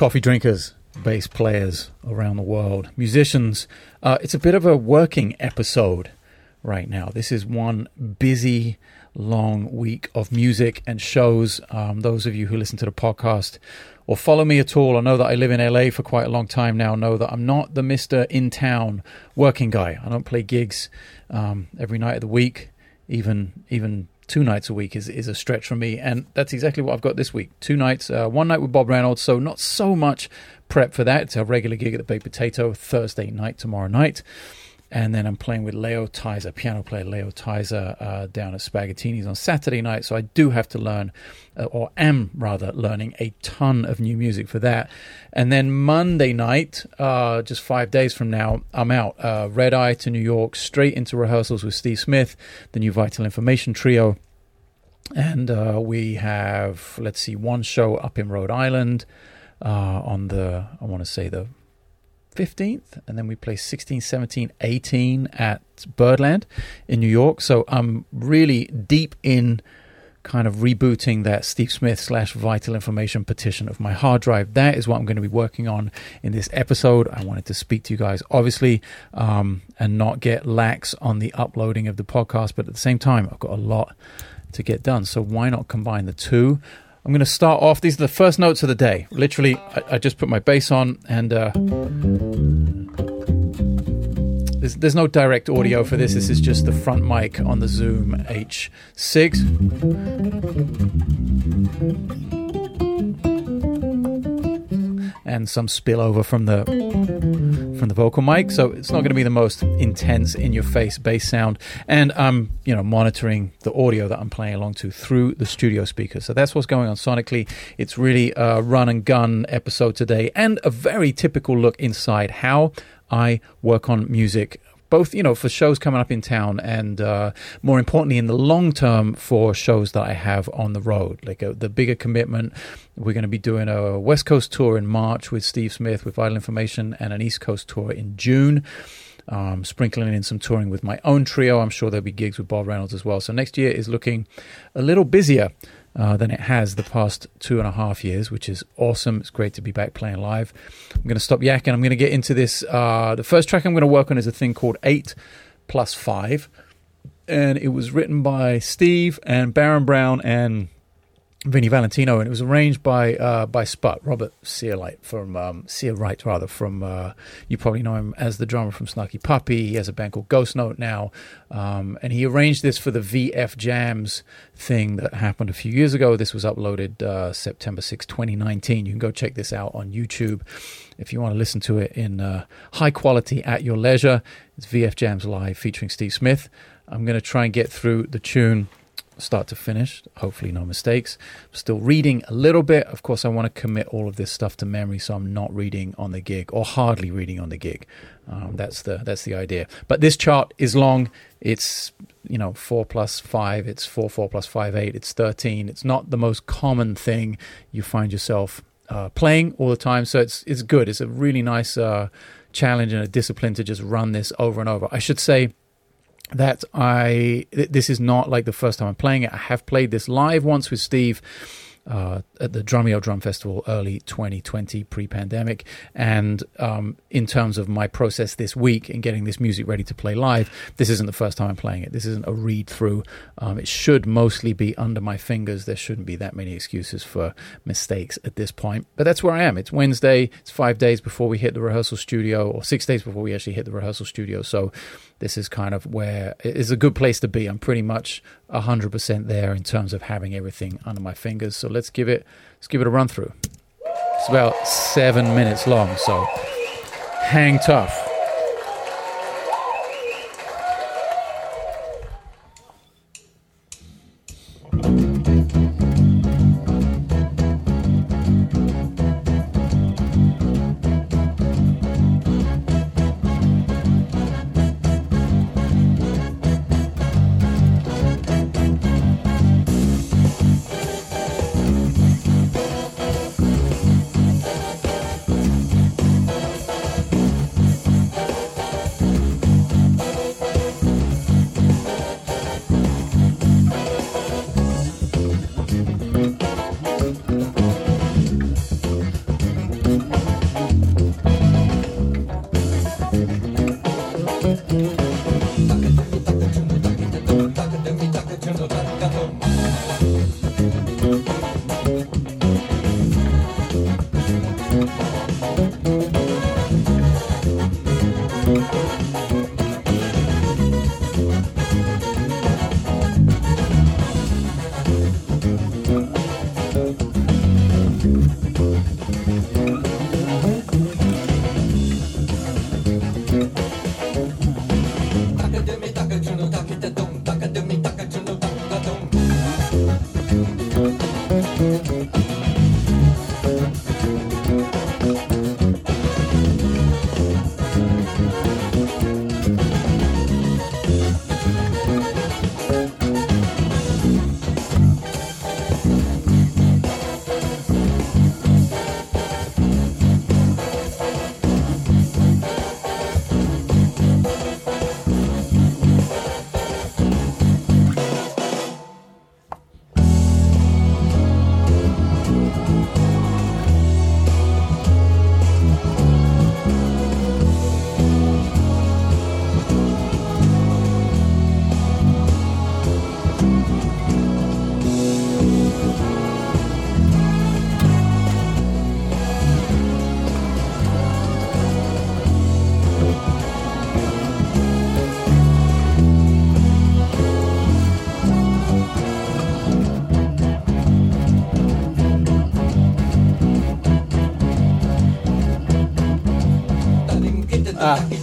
coffee drinkers, bass players around the world, musicians. Uh, it's a bit of a working episode right now. This is one busy, long week of music and shows. Um, those of you who listen to the podcast or follow me at all, or know that I live in LA for quite a long time now, know that I'm not the Mr. in town working guy. I don't play gigs um, every night of the week, even even two nights a week is, is a stretch for me. And that's exactly what I've got this week. Two nights, uh, one night with Bob Reynolds. So not so much prep for that. It's a regular gig at the Baked Potato Thursday night, tomorrow night. And then I'm playing with Leo Tizer, piano player Leo Tizer, uh, down at Spaghettini's on Saturday night. So I do have to learn, uh, or am rather learning, a ton of new music for that. And then Monday night, uh, just five days from now, I'm out. Uh, Red Eye to New York, straight into rehearsals with Steve Smith, the new Vital Information Trio. And uh, we have, let's see, one show up in Rhode Island uh, on the, I want to say the 15th, and then we play 16, 17, 18 at Birdland in New York. So I'm really deep in kind of rebooting that Steve Smith slash vital information partition of my hard drive. That is what I'm going to be working on in this episode. I wanted to speak to you guys, obviously, um, and not get lax on the uploading of the podcast, but at the same time, I've got a lot to get done. So why not combine the two? I'm going to start off. These are the first notes of the day. Literally, I, I just put my bass on, and uh, there's, there's no direct audio for this. This is just the front mic on the Zoom H6 and some spillover from the from the vocal mic. So it's not going to be the most intense in your face bass sound. And I'm you know monitoring the audio that I'm playing along to through the studio speakers. So that's what's going on sonically. It's really a run and gun episode today, and a very typical look inside how I work on music both you know for shows coming up in town and uh, more importantly in the long term for shows that I have on the road like uh, the bigger commitment we're going to be doing a West Coast tour in March with Steve Smith with Vital Information and an East Coast tour in June um, sprinkling in some touring with my own trio. I'm sure there'll be gigs with Bob Reynolds as well. So next year is looking a little busier uh, than it has the past two and a half years, which is awesome. It's great to be back playing live. I'm going to stop yakking. I'm going to get into this. Uh, the first track I'm going to work on is a thing called 8 plus 5. And it was written by Steve and Baron Browne and Vinnie Valentino, and it was arranged by uh, by Sput Robert Searight from um, rather from uh, you probably know him as the drummer from Snarky Puppy. He has a band called Ghost Note now, um, and he arranged this for the VF Jams thing that happened a few years ago. This was uploaded uh, September 6, 2019. You can go check this out on YouTube if you want to listen to it in uh, high quality at your leisure. It's VF Jams Live featuring Steve Smith. I'm going to try and get through the tune start to finish. Hopefully, no mistakes. I'm still reading a little bit. Of course, I want to commit all of this stuff to memory, so I'm not reading on the gig or hardly reading on the gig. Um, that's the that's the idea. But this chart is long. It's you know four plus five. It's four four plus five eight. It's thirteen. It's not the most common thing you find yourself uh, playing all the time. So it's it's good. It's a really nice uh, challenge and a discipline to just run this over and over. I should say that I this is not like the first time I'm playing it. I have played this live once with Steve uh, at the Drumeo Drum Festival early 2020, pre-pandemic. And um, in terms of my process this week in getting this music ready to play live, this isn't the first time I'm playing it. This isn't a read through. Um, it should mostly be under my fingers. There shouldn't be that many excuses for mistakes at this point. But that's where I am. It's Wednesday. It's five days before we hit the rehearsal studio, or six days before we actually hit the rehearsal studio. So this is kind of where it's a good place to be. I'm pretty much 100% there in terms of having everything under my fingers. So let's give it let's give it a run through. It's about 7 minutes long, so hang tough. Ah.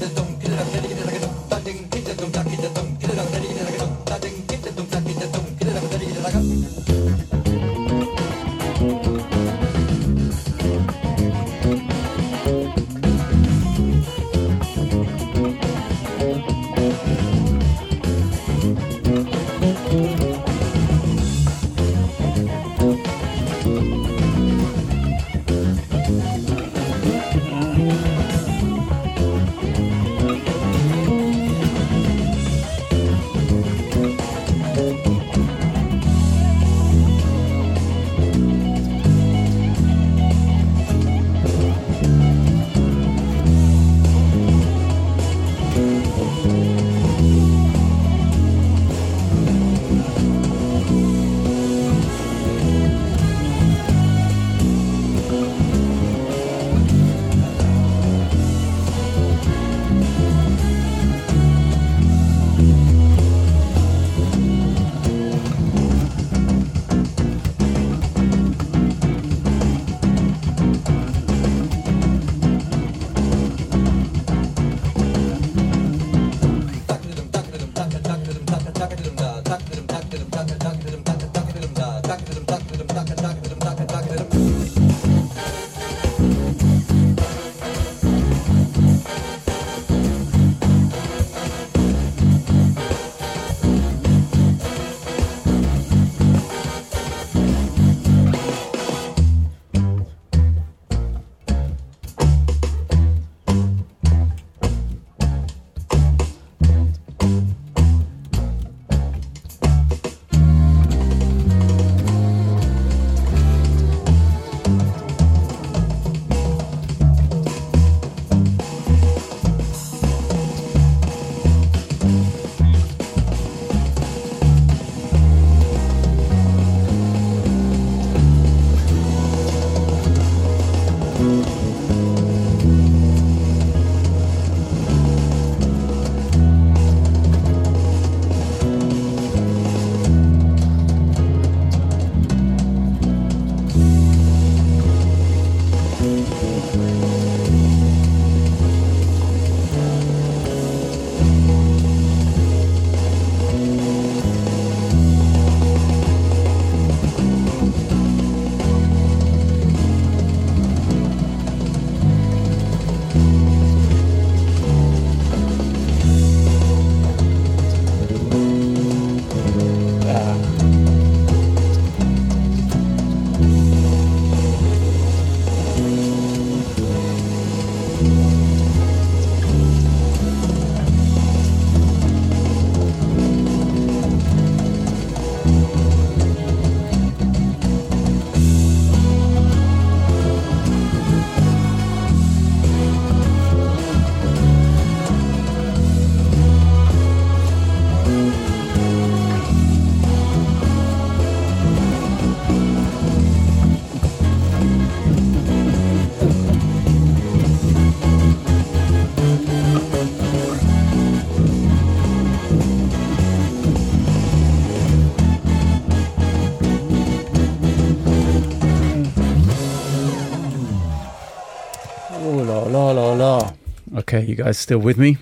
Okay, you guys still with me?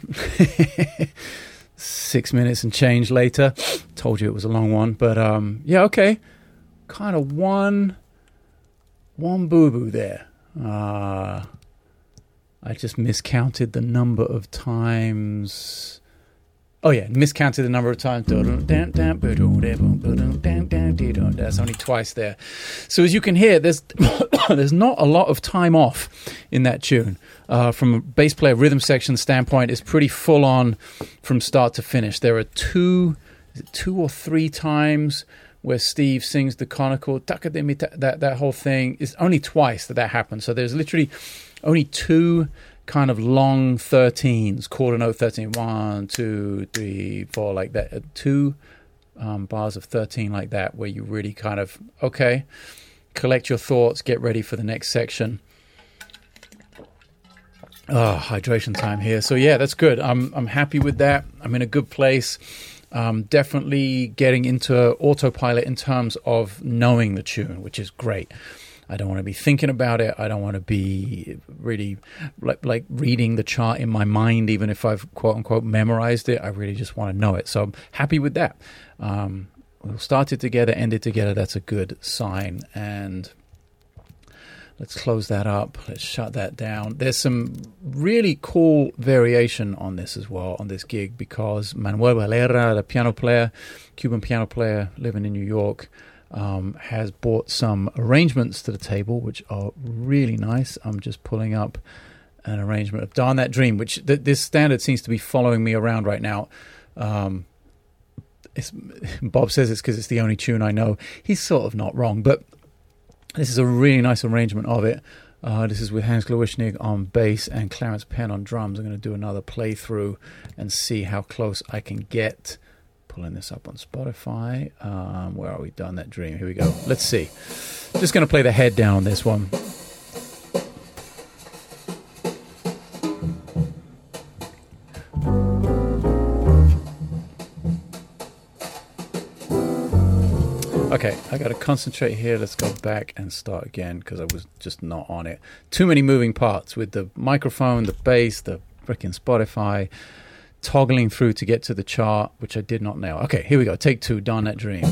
Six minutes and change later. Told you it was a long one, but um, yeah, okay. Kind of one, one boo boo there. Uh, I just miscounted the number of times. Oh yeah, miscounted the number of times. That's only twice there. So as you can hear, there's there's not a lot of time off in that tune. Uh, from a bass player rhythm section standpoint, it's pretty full on from start to finish. There are two, two or three times where Steve sings the konnakol that that whole thing is only twice that that happens. So there's literally only two kind of long 13s, quarter note 13, one, two, three, four, like that. Uh, two um, bars of 13 like that, where you really kind of, okay, collect your thoughts, get ready for the next section. Oh, hydration time here. So yeah, that's good. I'm I'm happy with that. I'm in a good place. Um, definitely getting into autopilot in terms of knowing the tune, which is great. I don't want to be thinking about it. I don't want to be really like, like reading the chart in my mind, even if I've quote unquote memorized it. I really just want to know it. So I'm happy with that. Um, we'll start it together, end it together. That's a good sign. And let's close that up. Let's shut that down. There's some really cool variation on this as well, on this gig, because Manuel Valera, the piano player, Cuban piano player living in New York, um, has brought some arrangements to the table, which are really nice. I'm just pulling up an arrangement of Darn That Dream, which th- this standard seems to be following me around right now. Um, Bob says it's because it's the only tune I know. He's sort of not wrong, but this is a really nice arrangement of it. Uh, this is with Hans Glawischnig on bass and Clarence Penn on drums. I'm going to do another playthrough and see how close I can get pulling this up on Spotify. Um, where are we? Darn That Dream. Here we go. Let's see. Just going to play the head down on this one. Okay, I got to concentrate here. Let's go back and start again because I was just not on it. Too many moving parts with the microphone, the bass, the freaking Spotify toggling through to get to the chart, which I did not know. Okay, here we go. Take two, Darn That Dream.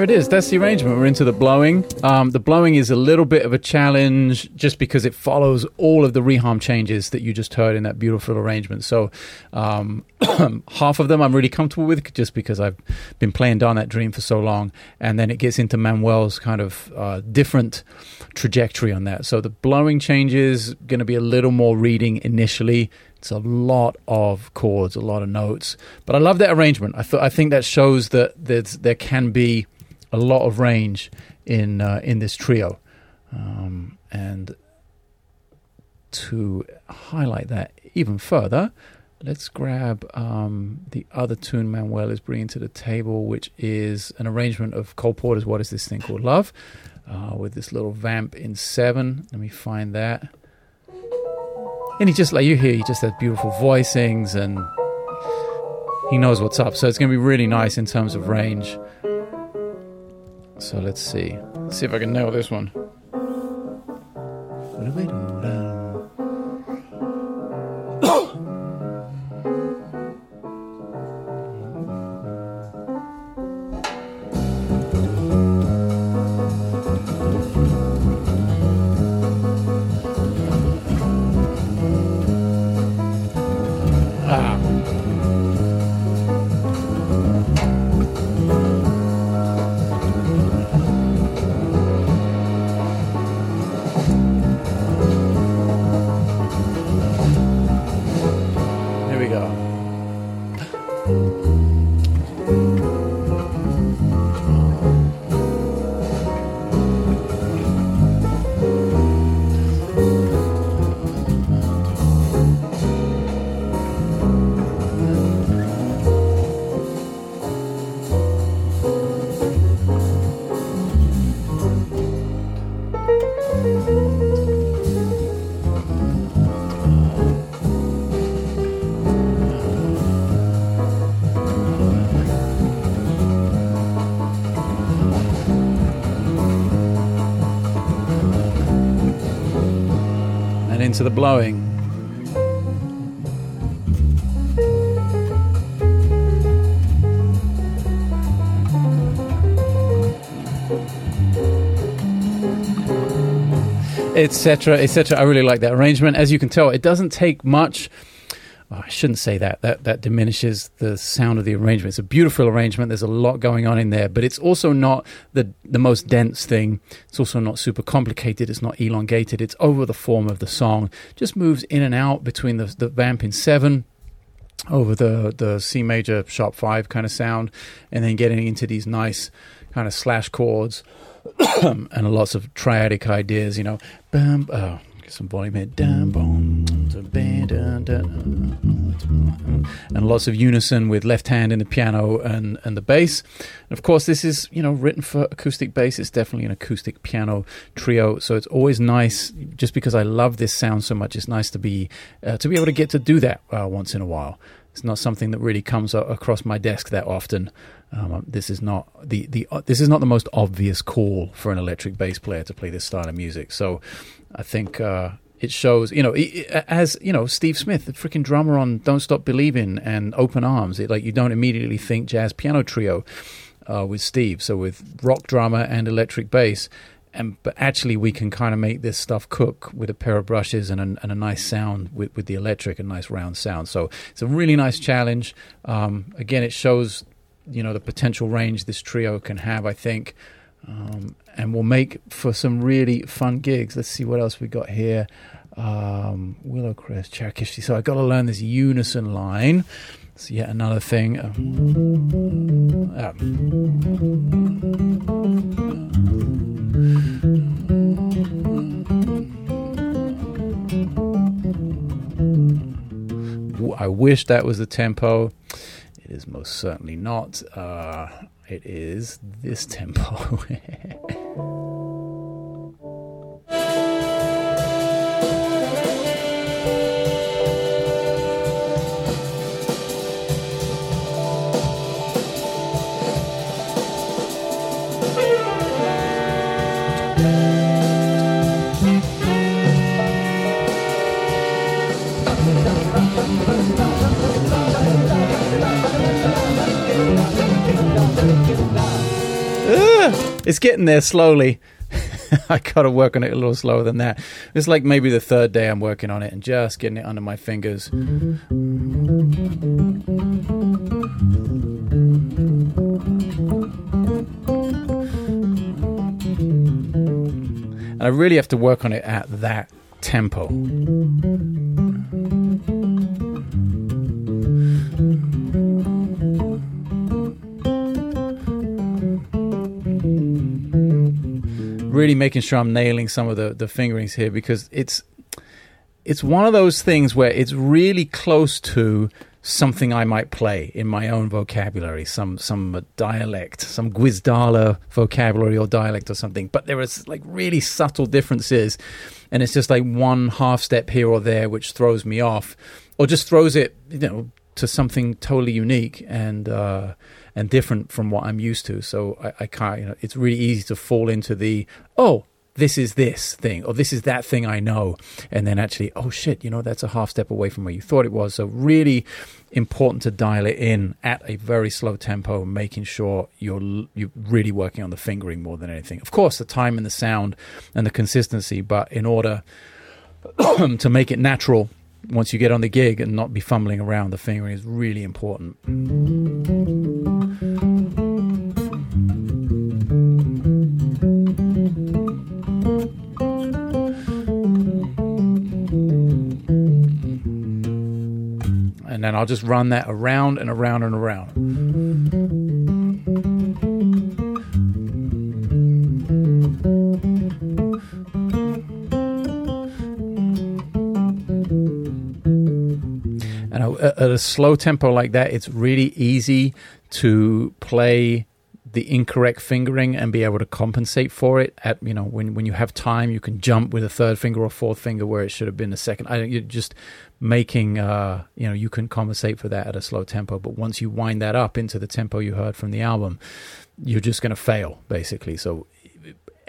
There it is. That's the arrangement. We're into the blowing. Um, the blowing is a little bit of a challenge just because it follows all of the reharm changes that you just heard in that beautiful arrangement. So um, half of them I'm really comfortable with just because I've been playing Darn That Dream for so long. And then it gets into Manuel's kind of uh, different trajectory on that. So the blowing changes going to be a little more reading initially. It's a lot of chords, a lot of notes, but I love that arrangement. I, th- I think that shows that there can be a lot of range in uh, in this trio, um, and to highlight that even further, let's grab um, the other tune Manuel is bringing to the table, which is an arrangement of Cole Porter's "What Is This Thing Called Love." uh, with this little vamp in seven. Let me find that. And he just like you hear, he just has beautiful voicings and he knows what's up. So it's going to be really nice in terms of range. So let's see. Let's see if I can nail this one. To the blowing. Etc. Etc. I really like that arrangement. As you can tell, it doesn't take much oh, I shouldn't say that. That that diminishes the sound of the arrangement. It's a beautiful arrangement. There's a lot going on in there, but it's also not the the most dense thing. It's also not super complicated. It's not elongated. It's over the form of the song. Just moves in and out between the the vamp in seven over the the C major sharp five kind of sound, and then getting into these nice kind of slash chords and lots of triadic ideas. You know, bam, oh, get some volume here, down, boom, and lots of unison with left hand in the piano and, and the bass. And of course, this is you know written for acoustic bass. It's definitely an acoustic piano trio, so it's always nice. Just because I love this sound so much, it's nice to be uh, to be able to get to do that uh, once in a while. It's not something that really comes across my desk that often. Um, this is not the the uh, this is not the most obvious call for an electric bass player to play this style of music. So, I think uh, it shows, you know, as you know, Steve Smith, the freaking drummer on "Don't Stop Believing" and "Open Arms." It, like you don't immediately think jazz piano trio uh, with Steve. So with rock drummer and electric bass, and but actually we can kind of make this stuff cook with a pair of brushes and a, and a nice sound with, with the electric, a nice round sound. So it's a really nice challenge. Um, again, it shows you know the potential range this trio can have. I think. Um, and will make for some really fun gigs. Let's see what else we got here. Um, Willow Crest, Charakishti. So I got to learn this unison line. It's yet another thing. Um, I wish that was the tempo. It is most certainly not. Uh, it is this tempo. it's getting there slowly. I got to work on it a little slower than that. It's like maybe the third day I'm working on it and just getting it under my fingers. And I really have to work on it at that tempo. Really making sure I'm nailing some of the, the fingerings here because it's it's one of those things where it's really close to something I might play in my own vocabulary, some some dialect, some Gwizdala vocabulary or dialect or something. But there is like really subtle differences, and it's just like one half step here or there which throws me off, or just throws it, you know, to something totally unique and uh, and different from what I'm used to. So I, I can't, you know, it's really easy to fall into the oh this is this thing or this is that thing I know. And then actually, oh shit, you know, that's a half step away from where you thought it was. So really important to dial it in at a very slow tempo, making sure you're you're really working on the fingering more than anything. Of course, the time and the sound and the consistency, but in order to make it natural once you get on the gig and not be fumbling around, the fingering is really important. and then I'll just run that around and around and around. At a slow tempo like that, it's really easy to play the incorrect fingering and be able to compensate for it at you know when when you have time you can jump with a third finger or fourth finger where it should have been a second. I you're just making uh you know you can compensate for that at a slow tempo but once you wind that up into the tempo you heard from the album you're just going to fail basically. So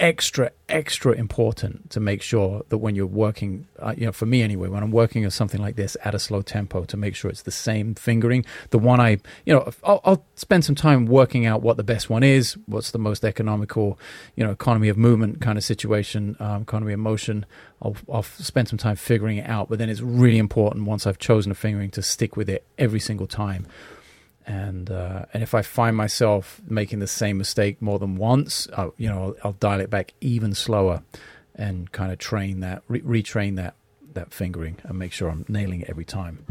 extra extra important to make sure that when you're working uh, you know for me anyway when i'm working on something like this at a slow tempo to make sure it's the same fingering the one i you know I'll, I'll, spend some time working out what the best one is what's the most economical you know economy of movement kind of situation um, economy of motion. I'll, I'll spend some time figuring it out but then it's really important once i've chosen a fingering to stick with it every single time and uh, and if I find myself making the same mistake more than once, I'll, you know, I'll, I'll dial it back even slower, and kind of train that, re- retrain that that fingering, and make sure I'm nailing it every time.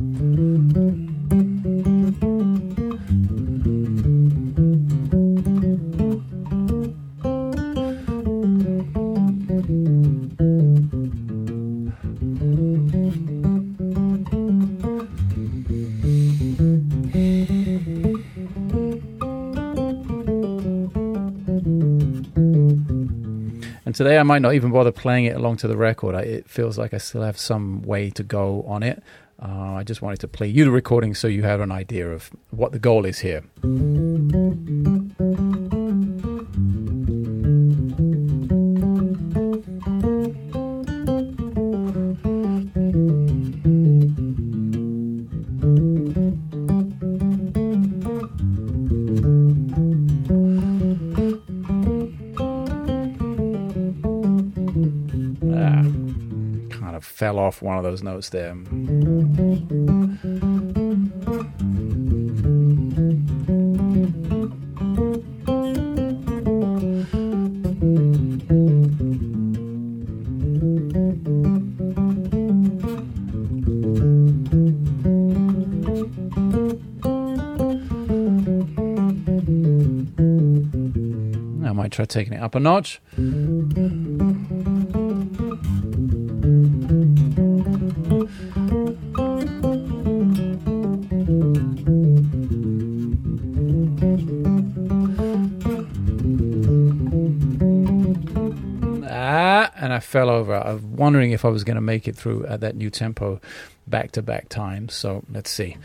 Today I might not even bother playing it along to the record. I, it feels like I still have some way to go on it. Uh, I just wanted to play you the recording so you have an idea of what the goal is here. One of those notes there. I might try taking it up a notch. Wondering if I was going to make it through at that new tempo back to back times. So let's see.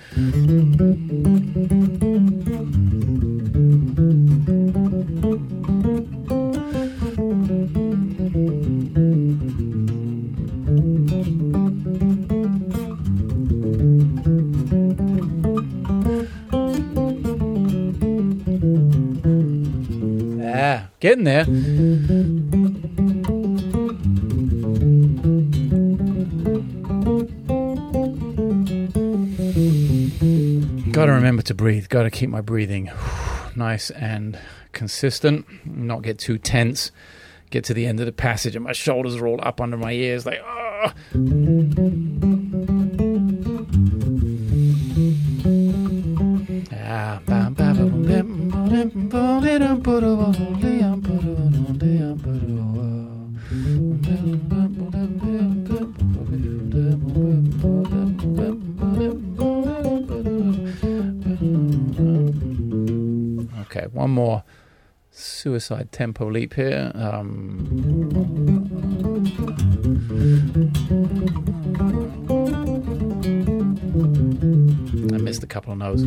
Ah, getting there. To breathe. Got to keep my breathing nice and consistent. Not get too tense. Get to the end of the passage and my shoulders are all up under my ears, like, oh. Ah, one more suicide tempo leap here. Um, I missed a couple of notes.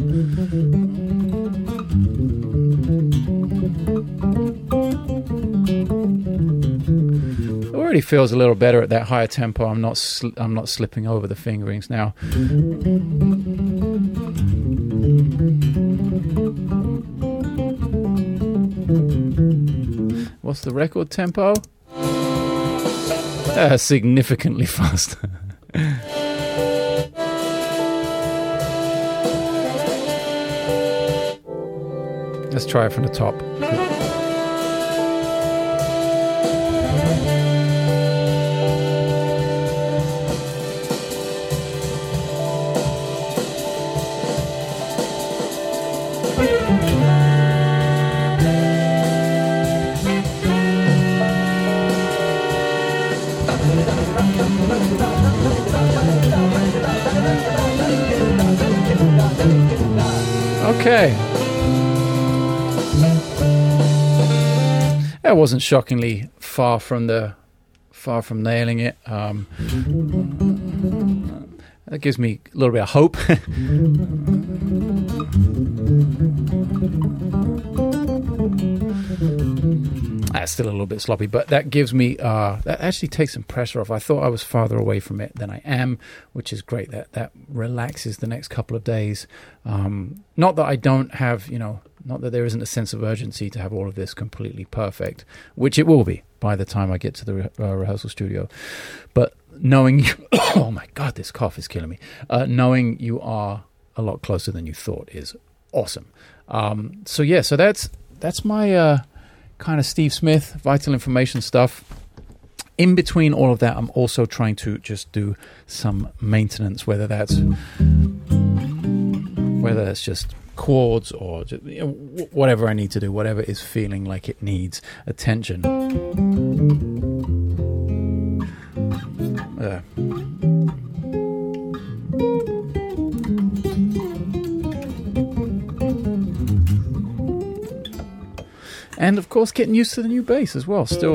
Already feels a little better at that higher tempo. I'm not sl- I'm not slipping over the fingerings now. The record tempo? Uh, significantly faster. Let's try it from the top. Okay. That wasn't shockingly far from the far from nailing it. Um, that gives me a little bit of hope. still a little bit sloppy, but that gives me uh, that actually takes some pressure off. I thought I was farther away from it than I am, which is great. That that relaxes the next couple of days. Um, not that I don't have, you know, not that there isn't a sense of urgency to have all of this completely perfect, which it will be by the time I get to the re- uh, rehearsal studio. But knowing, you, oh my god, this cough is killing me. Uh, knowing you are a lot closer than you thought is awesome. Um, so yeah, so that's that's my uh, kind of Steve Smith vital information stuff. In between all of that, I'm also trying to just do some maintenance, whether that's whether that's just chords or just, you know, whatever I need to do, whatever is feeling like it needs attention. Uh, and of course, getting used to the new bass as well. Still,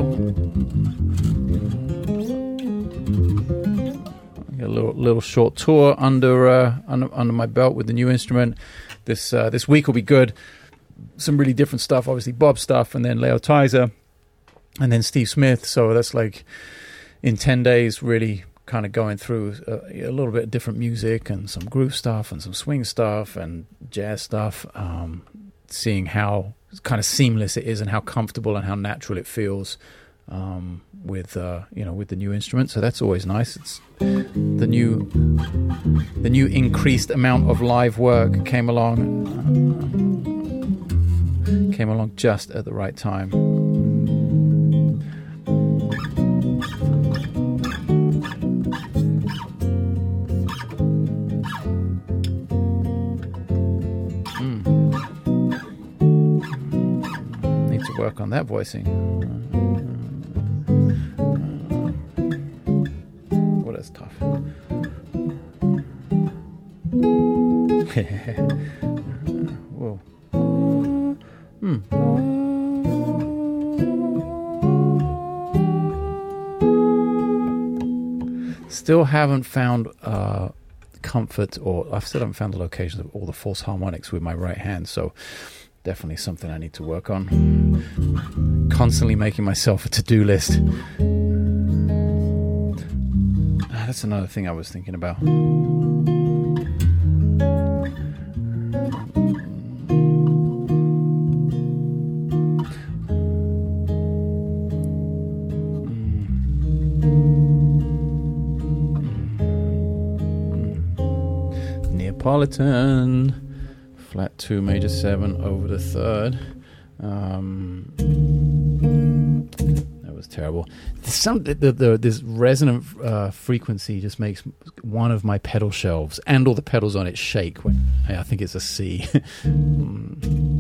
a little little short tour under uh, under, under my belt with the new instrument. This uh, this week will be good. Some really different stuff, obviously Bob stuff, and then Leo Tizer, and then Steve Smith. So that's like in ten days, really kind of going through a, a, little bit of different music and some groove stuff and some swing stuff and jazz stuff. Um, seeing how kind of seamless it is and how comfortable and how natural it feels um, with uh, you know with the new instrument. So that's always nice. It's the new the new increased amount of live work came along uh, came along just at the right time. That voicing. What is tough. Whoa. Hmm. Still haven't found uh, comfort, or I still haven't found the locations of all the false harmonics with my right hand. So definitely something I need to work on. Constantly making myself a to-do list. Ah, that's another thing I was thinking about. Neapolitan, flat two, major seven over the third. Um, that was terrible. Some the, the, this resonant uh, frequency just makes one of my pedal shelves and all the pedals on it shake. When I think it's a C.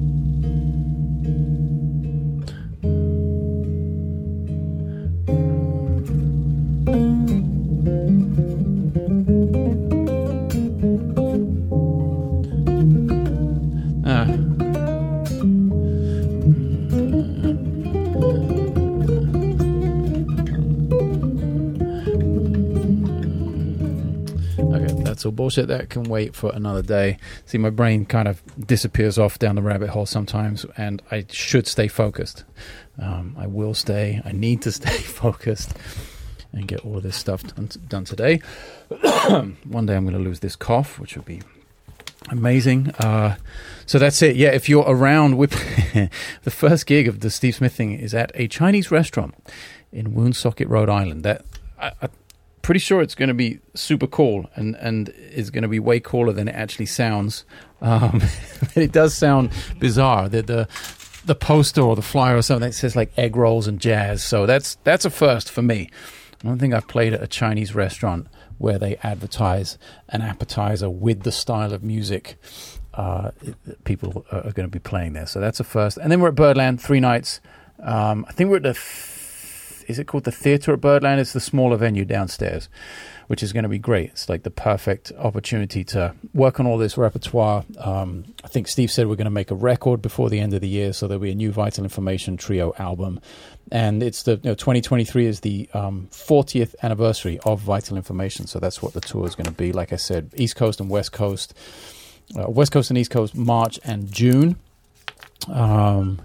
All bullshit. That can wait for another day. See, my brain kind of disappears off down the rabbit hole sometimes, and I should stay focused. Um, I will stay. I need to stay focused and get all of this stuff done, done today. One day I'm going to lose this cough, which would be amazing. Uh, so that's it. Yeah, if you're around with the first gig of the Steve Smith thing is at a Chinese restaurant in Woonsocket, Rhode Island. That I, I'm pretty sure it's going to be super cool and and is going to be way cooler than it actually sounds. Um, it does sound bizarre. The, the the poster or the flyer or something that says like egg rolls and jazz. So that's that's a first for me. I don't think I've played at a Chinese restaurant where they advertise an appetizer with the style of music uh, people are going to be playing there. So that's a first. And then we're at Birdland three nights. Um, I think we're at the th- is it called the theater at Birdland? It's the smaller venue downstairs, which is going to be great. It's like the perfect opportunity to work on all this repertoire. Um, I think Steve said we're going to make a record before the end of the year, so there'll be a new Vital Information trio album and it's the you know, 2023 is the um, 40th anniversary of Vital Information, so that's what the tour is going to be. Like I said, East Coast and West Coast, uh, West Coast and East Coast, March and June. Um,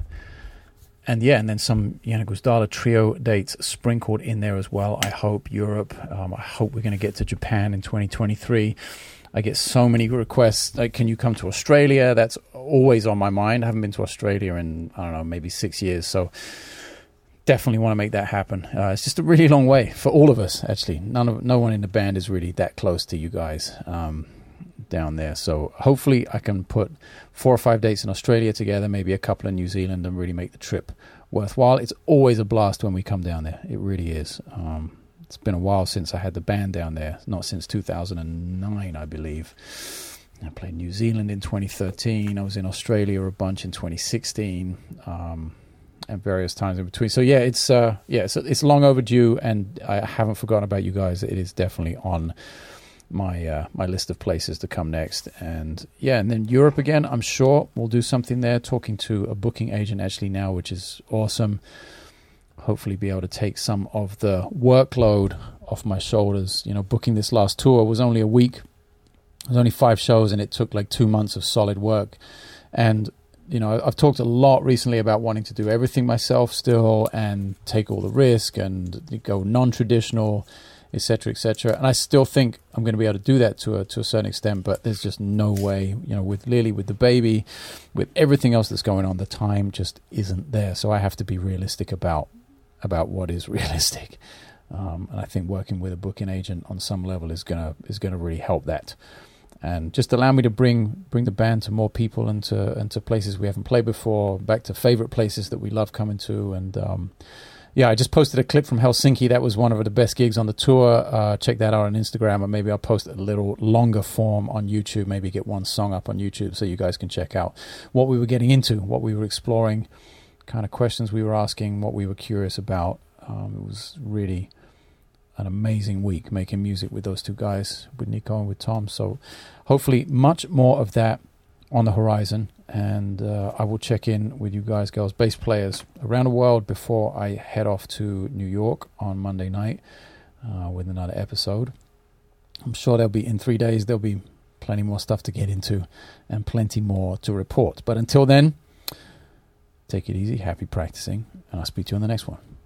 and yeah, and then some Janek Gwizdala trio dates sprinkled in there as well. I hope Europe. Um, I hope we're going to get to Japan in 2023. I get so many requests. Like, can you come to Australia? That's always on my mind. I haven't been to Australia in I don't know, maybe six years. So definitely want to make that happen. Uh, it's just a really long way for all of us. Actually, none of no one in the band is really that close to you guys um, down there. So hopefully, I can put four or five dates in Australia together, maybe a couple in New Zealand, and really make the trip worthwhile. It's always a blast when we come down there. It really is. Um, it's been a while since I had the band down there. Not since 2009, I believe. I played New Zealand in 2013. I was in Australia a bunch in 2016. Um, at various times in between. So yeah, it's uh, yeah, so it's long overdue, and I haven't forgotten about you guys. It is definitely on my uh, my list of places to come next. And yeah, and then Europe again. I'm sure we'll do something there. Talking to a booking agent actually now, which is awesome. Hopefully, be able to take some of the workload off my shoulders. You know, booking this last tour was only a week. It was only five shows, and it took like two months of solid work. And you know, I've talked a lot recently about wanting to do everything myself still and take all the risk and go non-traditional, etc., etc. And I still think I'm going to be able to do that to a to a certain extent, but there's just no way. You know, with Lily, with the baby, with everything else that's going on, the time just isn't there. So I have to be realistic about about what is realistic. Um, and I think working with a booking agent on some level is gonna is gonna really help that and just allow me to bring bring the band to more people and to and to places we haven't played before, back to favorite places that we love coming to. And um, yeah, I just posted a clip from Helsinki. That was one of the best gigs on the tour. Uh, check that out on Instagram, or maybe I'll post a little longer form on YouTube. Maybe get one song up on YouTube so you guys can check out what we were getting into, what we were exploring, kind of questions we were asking, what we were curious about. Um, it was really an amazing week making music with those two guys, with Nico and with Tom. So hopefully, much more of that on the horizon. And uh, I will check in with you guys, girls, bass players around the world before I head off to New York on Monday night uh, with another episode. I'm sure there'll be in three days, there'll be plenty more stuff to get into and plenty more to report. But until then, take it easy, happy practicing, and I'll speak to you on the next one.